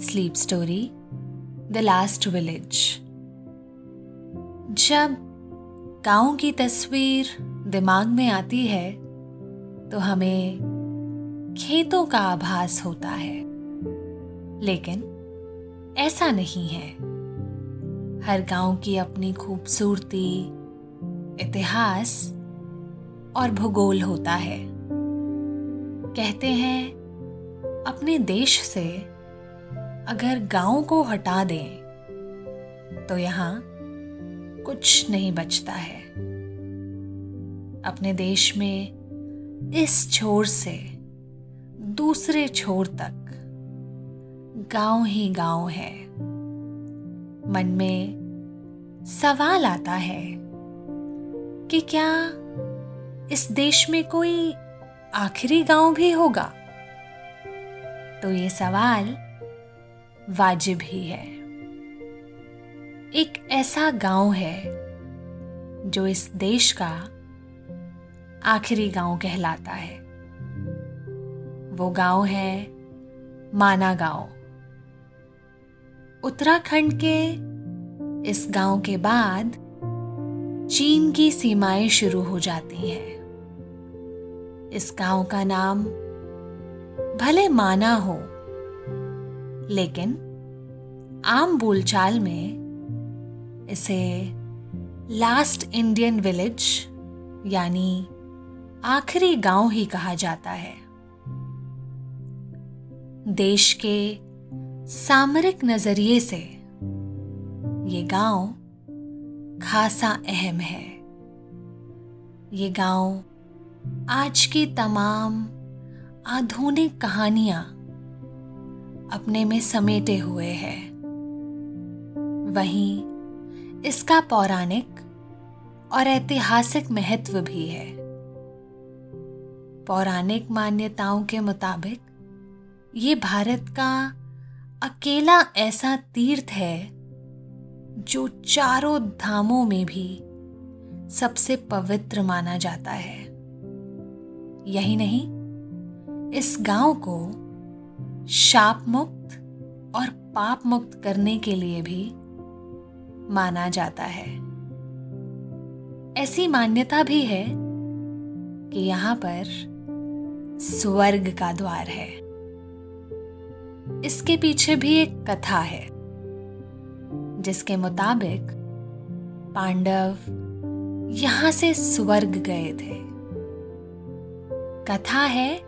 sleep story the last village जब गाँव की तस्वीर दिमाग में आती है तो हमें खेतों का आभास होता है। लेकिन ऐसा नहीं है। हर गाँव की अपनी खूबसूरती, इतिहास और भूगोल होता है। कहते हैं, अपने देश से अगर गाँव को हटा दें तो यहाँ कुछ नहीं बचता है। अपने देश में इस छोर से दूसरे छोर तक गाँव ही गाँव है। मन में सवाल आता है कि क्या इस देश में कोई आखिरी गाँव भी होगा? तो ये सवाल वाजिब ही है। एक ऐसा गाँव है, जो इस देश का आखिरी गाँव कहलाता है। वो गाँव है माना गाँव। उत्तराखंड के इस गाँव के बाद चीन की सीमाएँ शुरू हो जाती हैं। इस गाँव का नाम भले माना हो लेकिन आम बोलचाल में इसे लास्ट इंडियन विलेज यानी आखिरी गाँव ही कहा जाता है। देश के सामरिक नज़रिए से ये गाँव खासा अहम है। ये गाँव आज की तमाम आधुनिक कहानियाँ अपने में समेटे हुए है। वहीं इसका पौराणिक और ऐतिहासिक महत्व भी है। पौराणिक मान्यताओं के मुताबिक, ये भारत का अकेला ऐसा तीर्थ है, जो चारों धामों में भी सबसे पवित्र माना जाता है। यही नहीं, इस गाँव को शाप मुक्त और पाप मुक्त करने के लिए भी माना जाता है। ऐसी मान्यता भी है कि यहाँ पर स्वर्ग का द्वार है। इसके पीछे भी एक कथा है, जिसके मुताबिक पांडव यहाँ से स्वर्ग गए थे। कथा है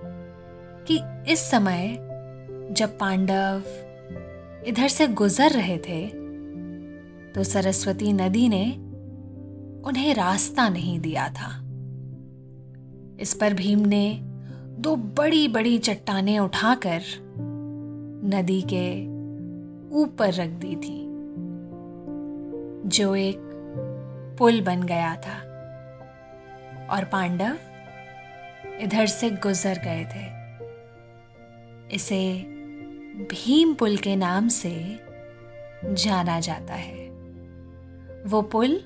कि इस समय जब पांडव इधर से गुजर रहे थे तो सरस्वती नदी ने उन्हें रास्ता नहीं दिया था। इस पर भीम ने दो बड़ी बड़ी चट्टाने उठाकर नदी के ऊपर रख दी थी, जो एक पुल बन गया था। और पांडव इधर से गुजर गए थे। इसे भीम पुल के नाम से जाना जाता है। वो पुल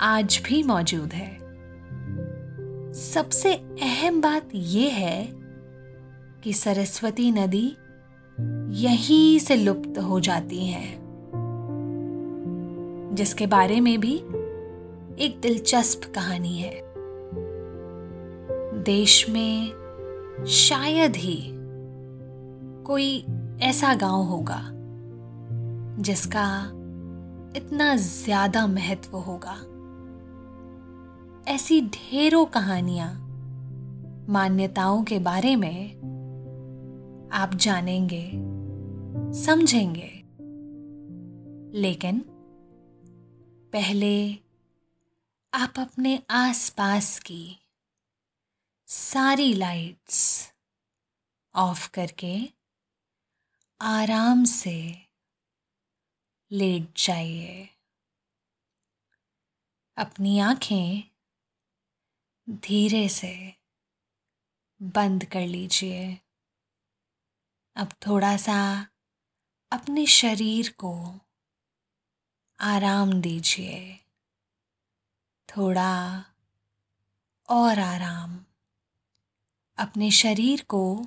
आज भी मौजूद है। सबसे अहम बात यह है कि सरस्वती नदी यहीं से लुप्त हो जाती है, जिसके बारे में भी एक दिलचस्प कहानी है। देश में शायद ही कोई ऐसा गाँव होगा जिसका इतना ज़्यादा महत्व होगा। ऐसी ढेरों कहानियाँ मान्यताओं के बारे में आप जानेंगे, समझेंगे। लेकिन पहले आप अपने आसपास की सारी लाइट्स ऑफ़ करके आराम से लेट जाइए। अपनी आँखें धीरे से बंद कर लीजिए। अब थोड़ा सा अपने शरीर को आराम दीजिए। थोड़ा और आराम। अपने शरीर को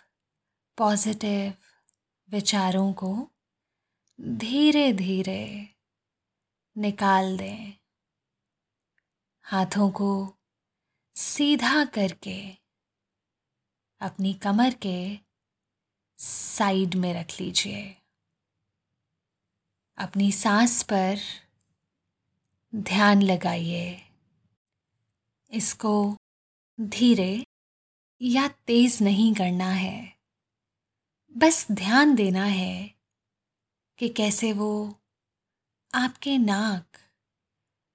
पॉजिटिव विचारों को धीरे धीरे निकाल दें। हाथों को सीधा करके अपनी कमर के साइड में रख लीजिए। अपनी सांस पर ध्यान लगाइए। इसको धीरे या तेज नहीं करना है। बस ध्यान देना है कि कैसे वो आपके नाक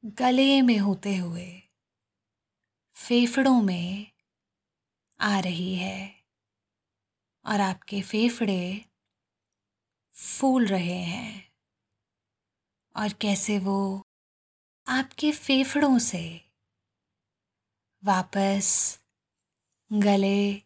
गले में होते हुए फेफड़ों में आ रही है और आपके फेफड़े फूल रहे हैं। और कैसे वो आपके फेफड़ों से वापस गले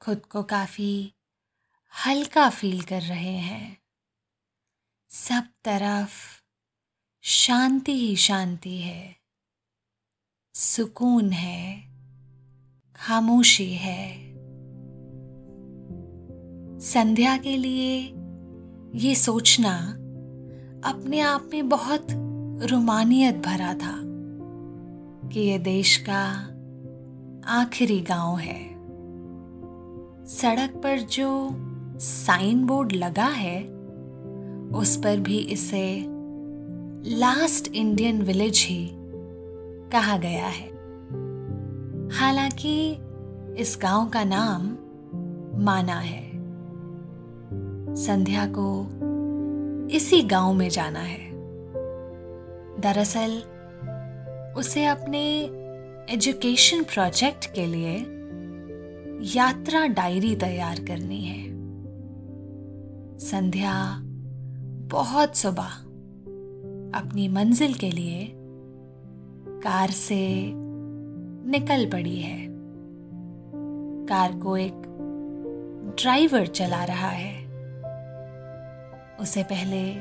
खुद को काफ़ी हल्का फील कर रहे हैं। सब तरफ़ शांति ही शांति है। सुकून है। खामोशी है। संध्या के लिए ये सोचना अपने आप में बहुत रोमानियत भरा था कि ये देश का आखिरी गाँव है। सड़क पर जो साइन बोर्ड लगा है, उस पर भी इसे लास्ट इंडियन विलेज ही कहा गया है। हालाँकि इस गाँव का नाम माना है। संध्या को इसी गाँव में जाना है। दरअसल, उसे अपने एजुकेशन प्रोजेक्ट के लिए यात्रा डायरी तैयार करनी है। संध्या, बहुत सुबह। अपनी मंजिल के लिए कार से निकल पड़ी है। कार को एक ड्राइवर चला रहा है। उसे पहले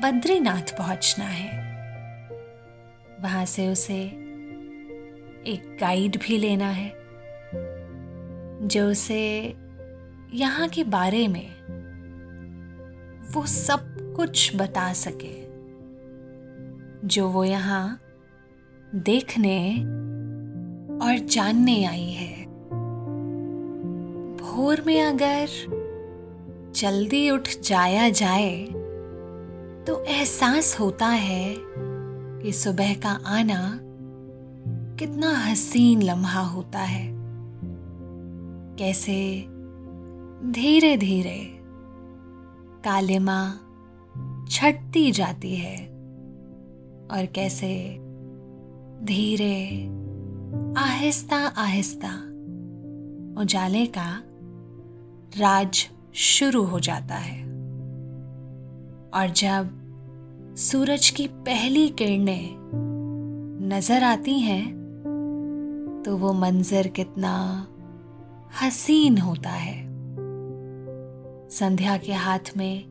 बद्रीनाथ पहुँचना है। वहाँ से उसे एक गाइड भी लेना है। जो उसे यहाँ के बारे में वो सब कुछ बता सके, जो वो यहाँ देखने और जानने आई है। भोर में अगर जल्दी उठ जाया जाए तो एहसास होता है कि सुबह का आना कितना हसीन लम्हा होता है। कैसे? धीरे धीरे कालिमा छटती जाती है। और कैसे? धीरे, आहिस्ता आहिस्ता उजाले का राज शुरू हो जाता है। और जब सूरज की पहली किरणें नज़र आती हैं तो वो मंजर कितना हसीन होता है। संध्या के हाथ में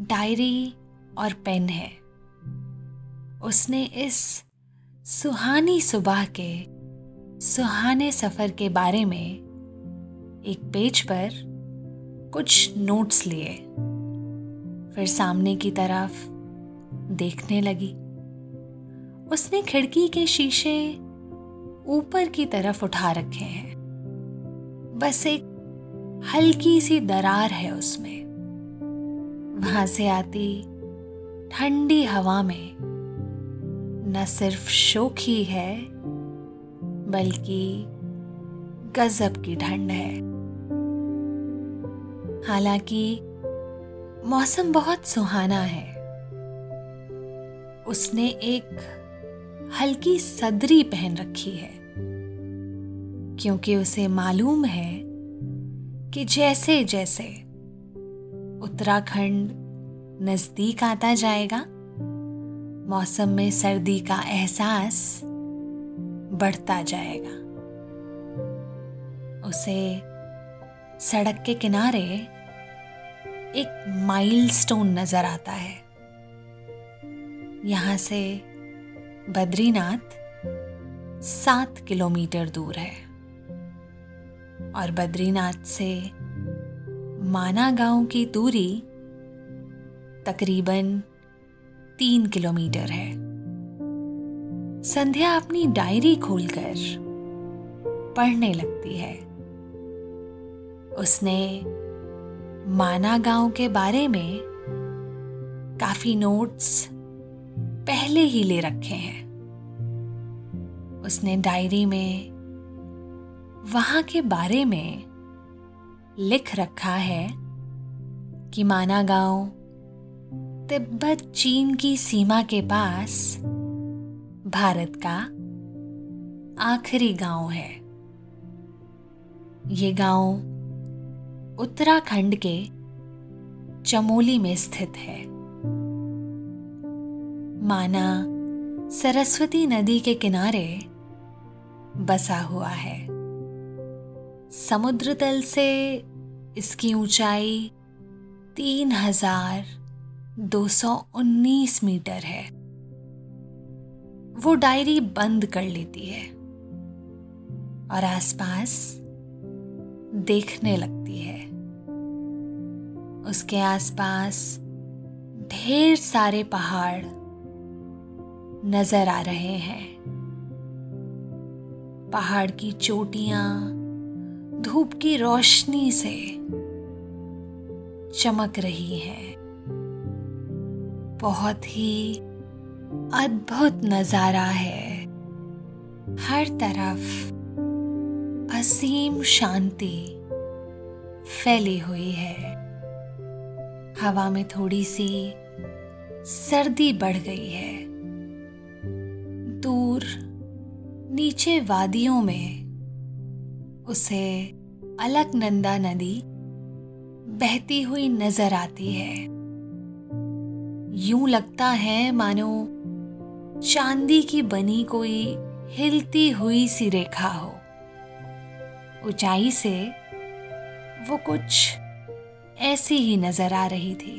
डायरी और पेन है। उसने इस सुहानी सुबह के, सुहाने सफ़र के बारे में एक पेज पर कुछ नोट्स लिए। फिर सामने की तरफ़ देखने लगी। उसने खिड़की के शीशे ऊपर की तरफ़ उठा रखे हैं। बस एक हल्की सी दरार है उसमें। वहाँ से आती ठंडी हवा में न सिर्फ़ शोखी है, बल्कि गजब की ठंड है। हालाँकि मौसम बहुत सुहाना है। उसने एक हल्की सदरी पहन रखी है। क्योंकि उसे मालूम है कि जैसे जैसे उत्तराखंड नज़दीक आता जाएगा, मौसम में सर्दी का एहसास बढ़ता जाएगा। उसे सड़क के किनारे एक माइलस्टोन नज़र आता है। यहाँ से बद्रीनाथ सात किलोमीटर दूर है। और बद्रीनाथ से माना गाँव की दूरी तकरीबन तीन किलोमीटर है। संध्या अपनी डायरी खोलकर पढ़ने लगती है। उसने माना गाँव के बारे में काफ़ी नोट्स पहले ही ले रखे हैं। उसने डायरी में वहाँ के बारे में लिख रखा है कि माना गाँव, तिब्बत चीन की सीमा के पास भारत का आखिरी गाँव है। ये गाँव उत्तराखंड के चमोली में स्थित है। माना सरस्वती नदी के किनारे बसा हुआ है। समुद्र तल से इसकी ऊंचाई तीन हज़ार दो सौ उन्नीस मीटर है। वो डायरी बंद कर लेती है और आसपास देखने लगती है। उसके आसपास ढेर सारे पहाड़ नज़र आ रहे हैं। पहाड़ की चोटियाँ धूप की रोशनी से चमक रही है। बहुत ही अद्भुत नज़ारा है। हर तरफ़ असीम शांति फैली हुई है। हवा में थोड़ी सी सर्दी बढ़ गई है। दूर नीचे वादियों में उसे अलकनंदा नदी बहती हुई नज़र आती है। यूँ लगता है मानो चांदी की बनी कोई हिलती हुई सी रेखा हो। ऊंचाई से वो कुछ ऐसी ही नज़र आ रही थी।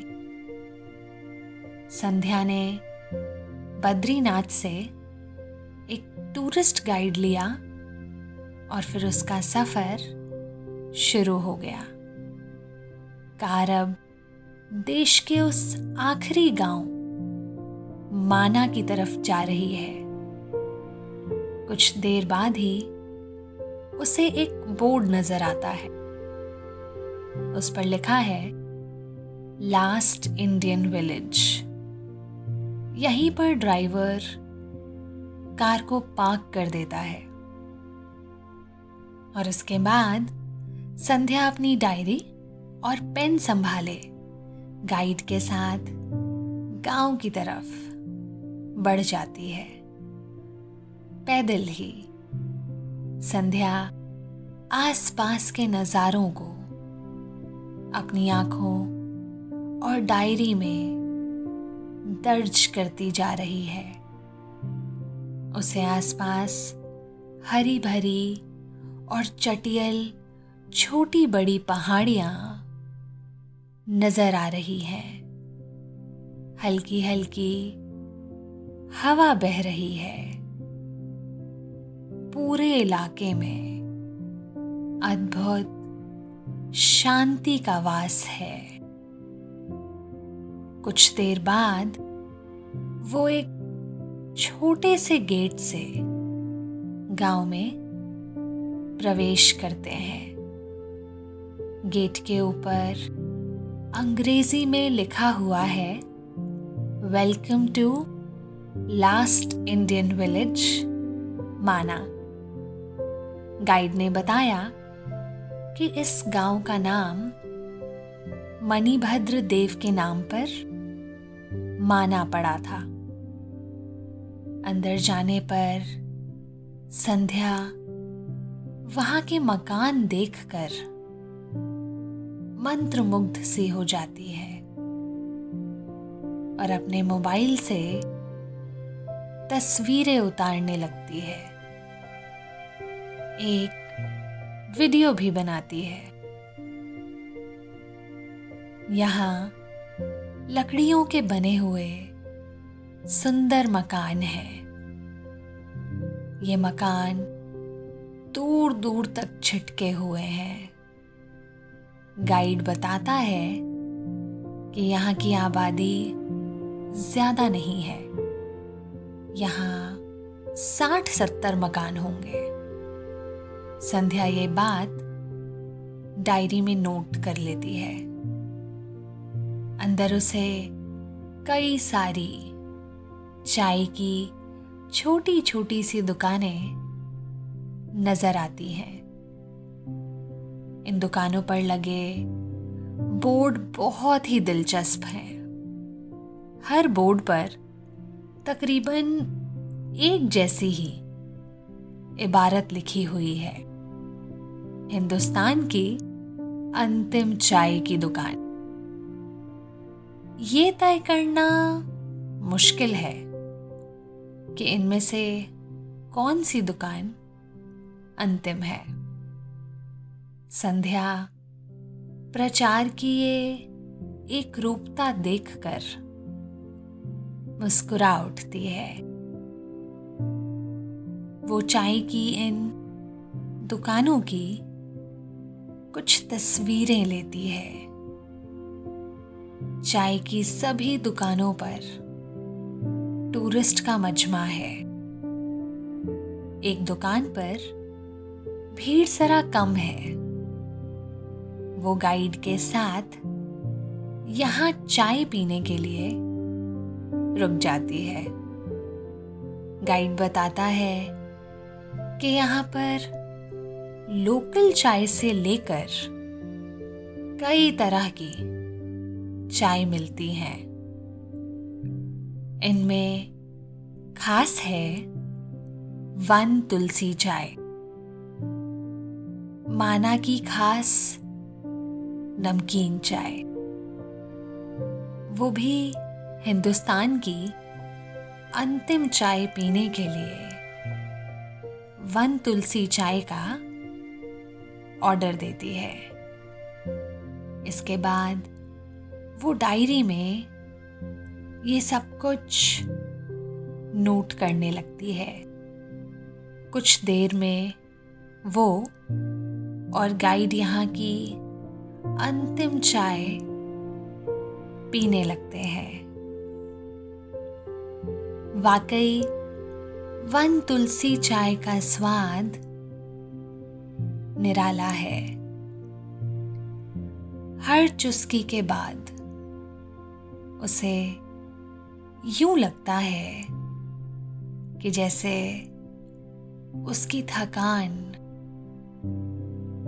संध्या ने बद्रीनाथ से एक टूरिस्ट गाइड लिया और फिर उसका सफ़र शुरू हो गया। कार अब देश के उस आखिरी गाँव माना की तरफ़ जा रही है। कुछ देर बाद ही उसे एक बोर्ड नज़र आता है। उस पर लिखा है, लास्ट इंडियन विलेज। यहीं पर ड्राइवर कार को पार्क कर देता है। और उसके बाद संध्या अपनी डायरी और पेन संभाले, गाइड के साथ गाँव की तरफ़ बढ़ जाती है। पैदल ही संध्या आसपास के नज़ारों को अपनी आँखों और डायरी में दर्ज करती जा रही है। उसे आसपास हरी भरी और चटियल छोटी बड़ी पहाड़ियाँ नज़र आ रही हैं। हल्की हल्की हवा बह रही है। पूरे इलाके में अद्भुत शांति का वास है। कुछ देर बाद वो एक छोटे से गेट से गाँव में प्रवेश करते हैं। गेट के ऊपर अंग्रेज़ी में लिखा हुआ है welcome to last Indian village Mana. Guide ने बताया कि इस गाँव का नाम मणिभद्र देव के नाम पर माना पड़ा था। अंदर जाने पर संध्या वहाँ के मकान देखकर मंत्रमुग्ध सी हो जाती है और अपने मोबाइल से तस्वीरें उतारने लगती है। एक वीडियो भी बनाती है। यहाँ लकड़ियों के बने हुए सुंदर मकान है। ये मकान दूर दूर तक छिटके हुए हैं। गाइड बताता है कि यहाँ की आबादी ज़्यादा नहीं है। यहाँ साठ सत्तर मकान होंगे। संध्या ये बात डायरी में नोट कर लेती है। अंदर उसे कई सारी चाय की छोटी छोटी सी दुकानें नज़र आती हैं। इन दुकानों पर लगे बोर्ड बहुत ही दिलचस्प हैं। हर बोर्ड पर तकरीबन एक जैसी ही इबारत लिखी हुई है। हिंदुस्तान की अंतिम चाय की दुकान। ये तय करना मुश्किल है कि इनमें से कौन सी दुकान अंतिम है। संध्या, प्रचार की ये एक रूपता देखकर मुस्कुरा उठती है। वो चाय की इन दुकानों की कुछ तस्वीरें लेती है। चाय की सभी दुकानों पर टूरिस्ट का मजमा है। एक दुकान पर भीड़ सरा कम है। वो गाइड के साथ यहाँ चाय पीने के लिए रुक जाती है। गाइड बताता है कि यहाँ पर लोकल चाय से लेकर कई तरह की चाय मिलती हैं। इनमें खास है वन तुलसी चाय। माना की खास नमकीन चाय। वो भी हिंदुस्तान की अंतिम चाय पीने के लिए वन तुलसी चाय का ऑर्डर देती है। इसके बाद वो डायरी में ये सब कुछ नोट करने लगती है। कुछ देर में वो और गाइड यहाँ की अंतिम चाय पीने लगते हैं। वाकई, वन तुलसी चाय का स्वाद निराला है। हर चुस्की के बाद उसे यूँ लगता है कि जैसे उसकी थकान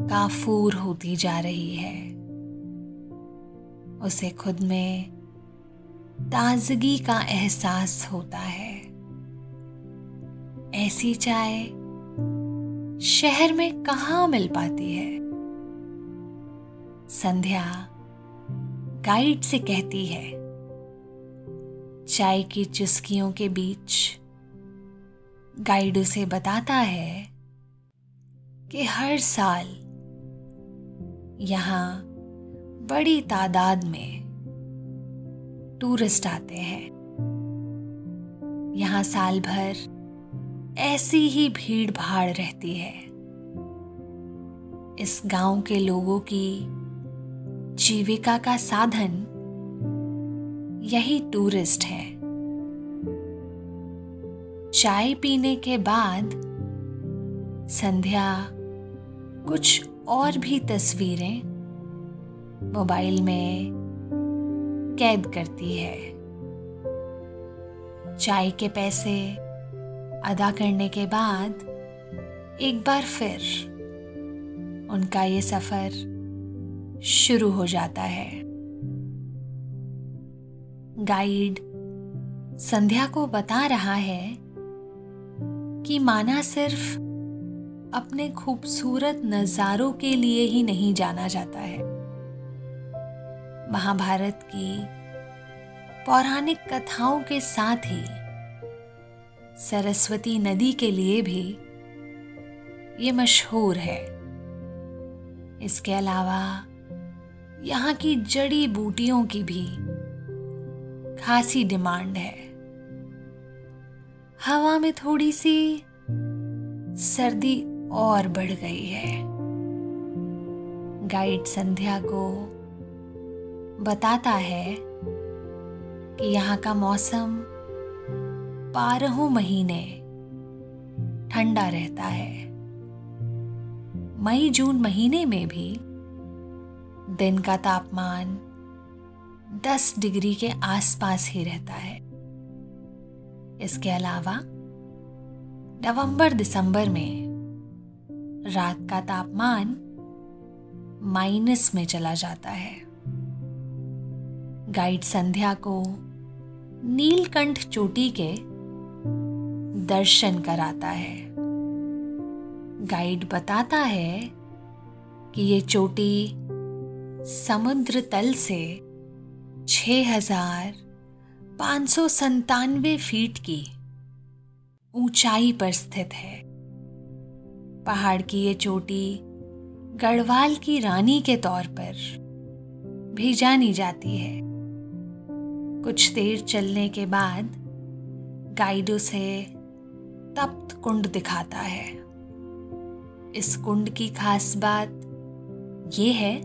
काफूर होती जा रही है। उसे खुद में ताजगी का एहसास होता है। ऐसी चाय शहर में कहा मिल पाती है? संध्या गाइड से कहती है, चाय की चुस्कियों के बीच गाइड उसे बताता है कि हर साल यहाँ बड़ी तादाद में टूरिस्ट आते हैं। यहाँ साल भर ऐसी ही भीड़ भाड़ रहती है। इस गाँव के लोगों की जीविका का साधन यही टूरिस्ट है। चाय पीने के बाद संध्या कुछ और भी तस्वीरें मोबाइल में कैद करती है। चाय के पैसे अदा करने के बाद एक बार फिर उनका ये सफ़र शुरू हो जाता है। गाइड संध्या को बता रहा है कि माना सिर्फ़ अपने खूबसूरत नज़ारों के लिए ही नहीं जाना जाता है। महाभारत की पौराणिक कथाओं के साथ ही सरस्वती नदी के लिए भी ये मशहूर है। इसके अलावा यहाँ की जड़ी बूटियों की भी खासी डिमांड है। हवा में थोड़ी सी सर्दी और बढ़ गई है। गाइड संध्या को बताता है कि यहाँ का मौसम बारहों महीने ठंडा रहता है। मई जून महीने में भी दिन का तापमान 10 डिग्री के आसपास ही रहता है। इसके अलावा नवंबर दिसंबर में रात का तापमान माइनस में चला जाता है। गाइड संध्या को नीलकंठ चोटी के दर्शन कराता है। गाइड बताता है कि ये चोटी समुद्र तल से छह हज़ार पाँच सौ संतानवे फीट की ऊंचाई पर स्थित है। पहाड़ की ये चोटी गढ़वाल की रानी के तौर पर भी जानी जाती है। कुछ देर चलने के बाद गाइड उसे तप्त कुंड दिखाता है। इस कुंड की खास बात यह है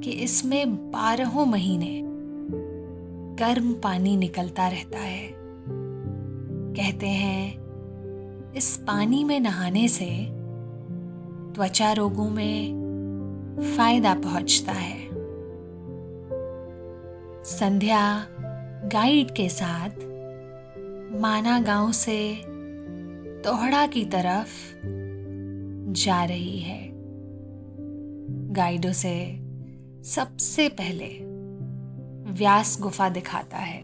कि इसमें बारहों महीने गर्म पानी निकलता रहता है। कहते हैं, इस पानी में नहाने से त्वचा रोगों में फ़ायदा पहुँचता है। संध्या गाइड के साथ माना गाँव से तोहड़ा की तरफ़ जा रही है। गाइडो से सबसे पहले व्यास गुफा दिखाता है।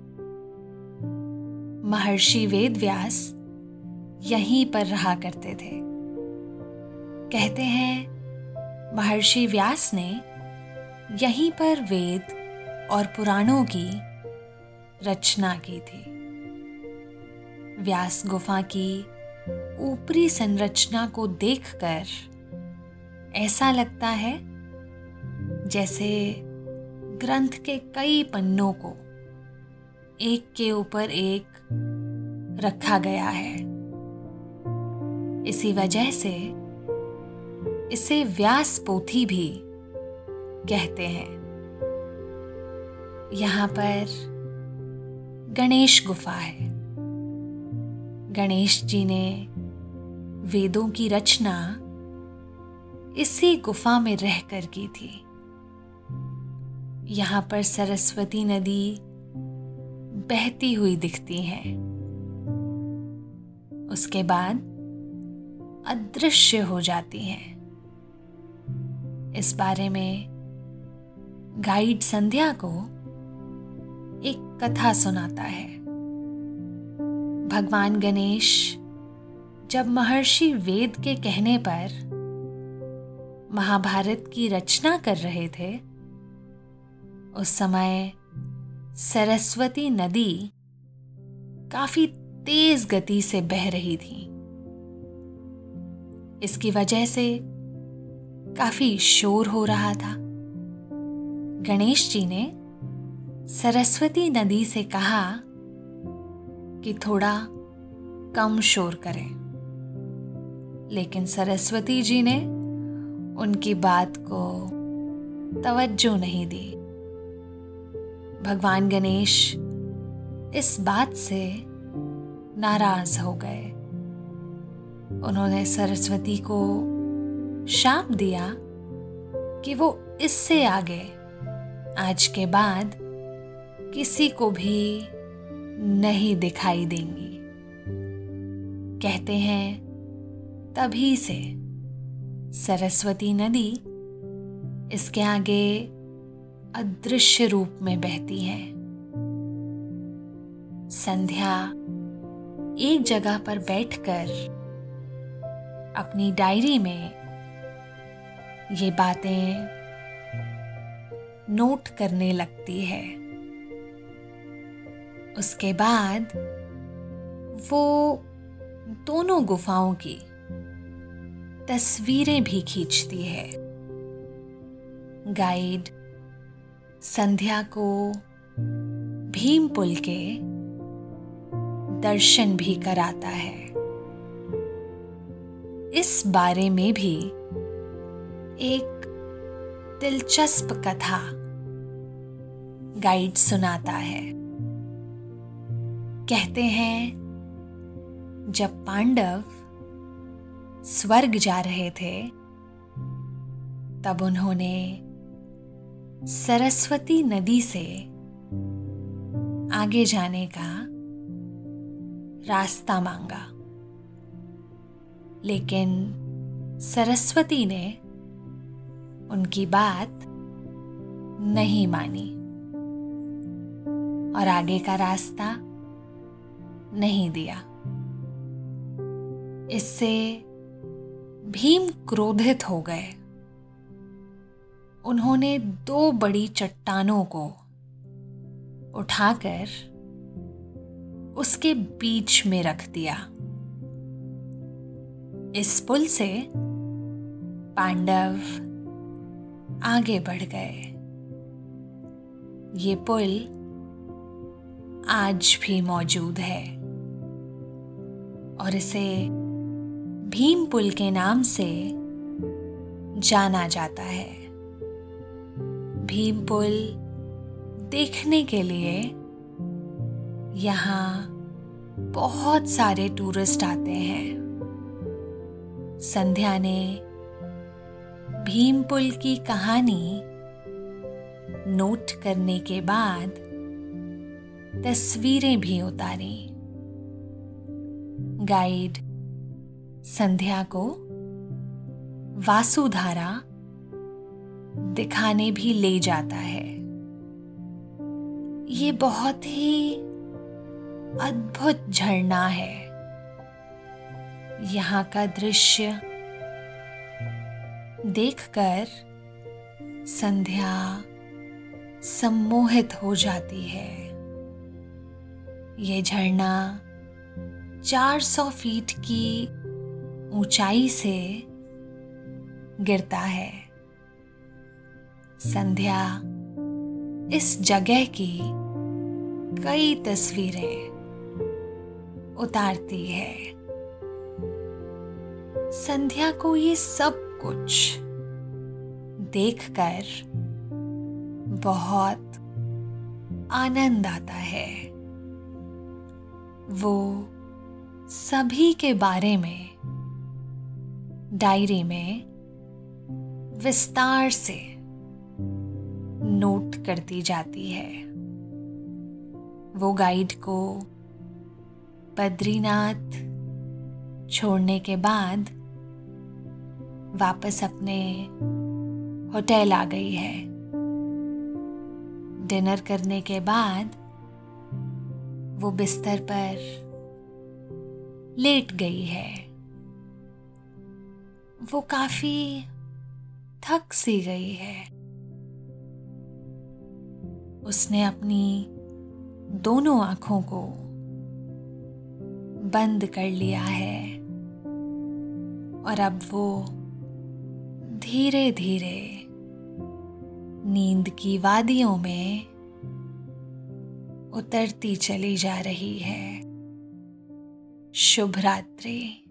महर्षि वेद व्यास यहीं पर रहा करते थे। कहते हैं, महर्षि व्यास ने यहीं पर वेद और पुराणों की रचना की थी। व्यास गुफा की ऊपरी संरचना को देखकर ऐसा लगता है जैसे ग्रंथ के कई पन्नों को एक के ऊपर एक रखा गया है। इसी वजह से इसे व्यास पोथी भी कहते हैं। यहाँ पर गणेश गुफा है। गणेश जी ने वेदों की रचना इसी गुफा में रहकर की थी। यहाँ पर सरस्वती नदी बहती हुई दिखती है। उसके बाद अदृश्य हो जाती हैं। इस बारे में गाइड संध्या को एक कथा सुनाता है। भगवान गणेश जब महर्षि वेद के कहने पर महाभारत की रचना कर रहे थे, उस समय सरस्वती नदी काफ़ी तेज गति से बह रही थी। इसकी वजह से काफ़ी शोर हो रहा था। गणेश जी ने सरस्वती नदी से कहा कि थोड़ा कम शोर करें। लेकिन सरस्वती जी ने उनकी बात को तवज्जो नहीं दी। भगवान गणेश इस बात से नाराज़ हो गए। उन्होंने सरस्वती को शाप दिया कि वो इससे आगे। आज के बाद किसी को भी नहीं दिखाई देंगी। कहते हैं, तभी से सरस्वती नदी इसके आगे अदृश्य रूप में बहती है। संध्या एक जगह पर बैठकर अपनी डायरी में ये बातें नोट करने लगती है। उसके बाद वो दोनों गुफाओं की तस्वीरें भी खींचती है। गाइड संध्या को भीम पुल के दर्शन भी कराता है। इस बारे में भी एक दिलचस्प कथा गाइड सुनाता है। कहते हैं, जब पांडव स्वर्ग जा रहे थे, तब उन्होंने सरस्वती नदी से आगे जाने का रास्ता मांगा। लेकिन सरस्वती ने उनकी बात नहीं मानी। और आगे का रास्ता नहीं दिया। इससे भीम क्रोधित हो गए। उन्होंने दो बड़ी चट्टानों को उठाकर उसके बीच में रख दिया। इस पुल से पांडव आगे बढ़ गए। ये पुल आज भी मौजूद है। और इसे भीम पुल के नाम से जाना जाता है। भीम पुल देखने के लिए यहाँ बहुत सारे टूरिस्ट आते हैं। संध्या ने भीम पुल की कहानी नोट करने के बाद तस्वीरें भी उतारी। गाइड संध्या को वासुधारा दिखाने भी ले जाता है। ये बहुत ही अद्भुत झरना है। यहाँ का दृश्य देखकर संध्या सम्मोहित हो जाती है। ये झरना 400 फीट की ऊंचाई से गिरता है। संध्या इस जगह की कई तस्वीरें उतारती है। संध्या को ये सब कुछ देखकर बहुत आनंद आता है। वो सभी के बारे में डायरी में विस्तार से नोट करती जाती है। वो गाइड को बद्रीनाथ छोड़ने के बाद वापस अपने होटल आ गई है। डिनर करने के बाद वो बिस्तर पर लेट गई है। वो काफ़ी थक सी गई है। उसने अपनी दोनों आँखों को बंद कर लिया है। और अब वो धीरे धीरे नींद की वादियों में उतरती चली जा रही है। शुभ रात्रि।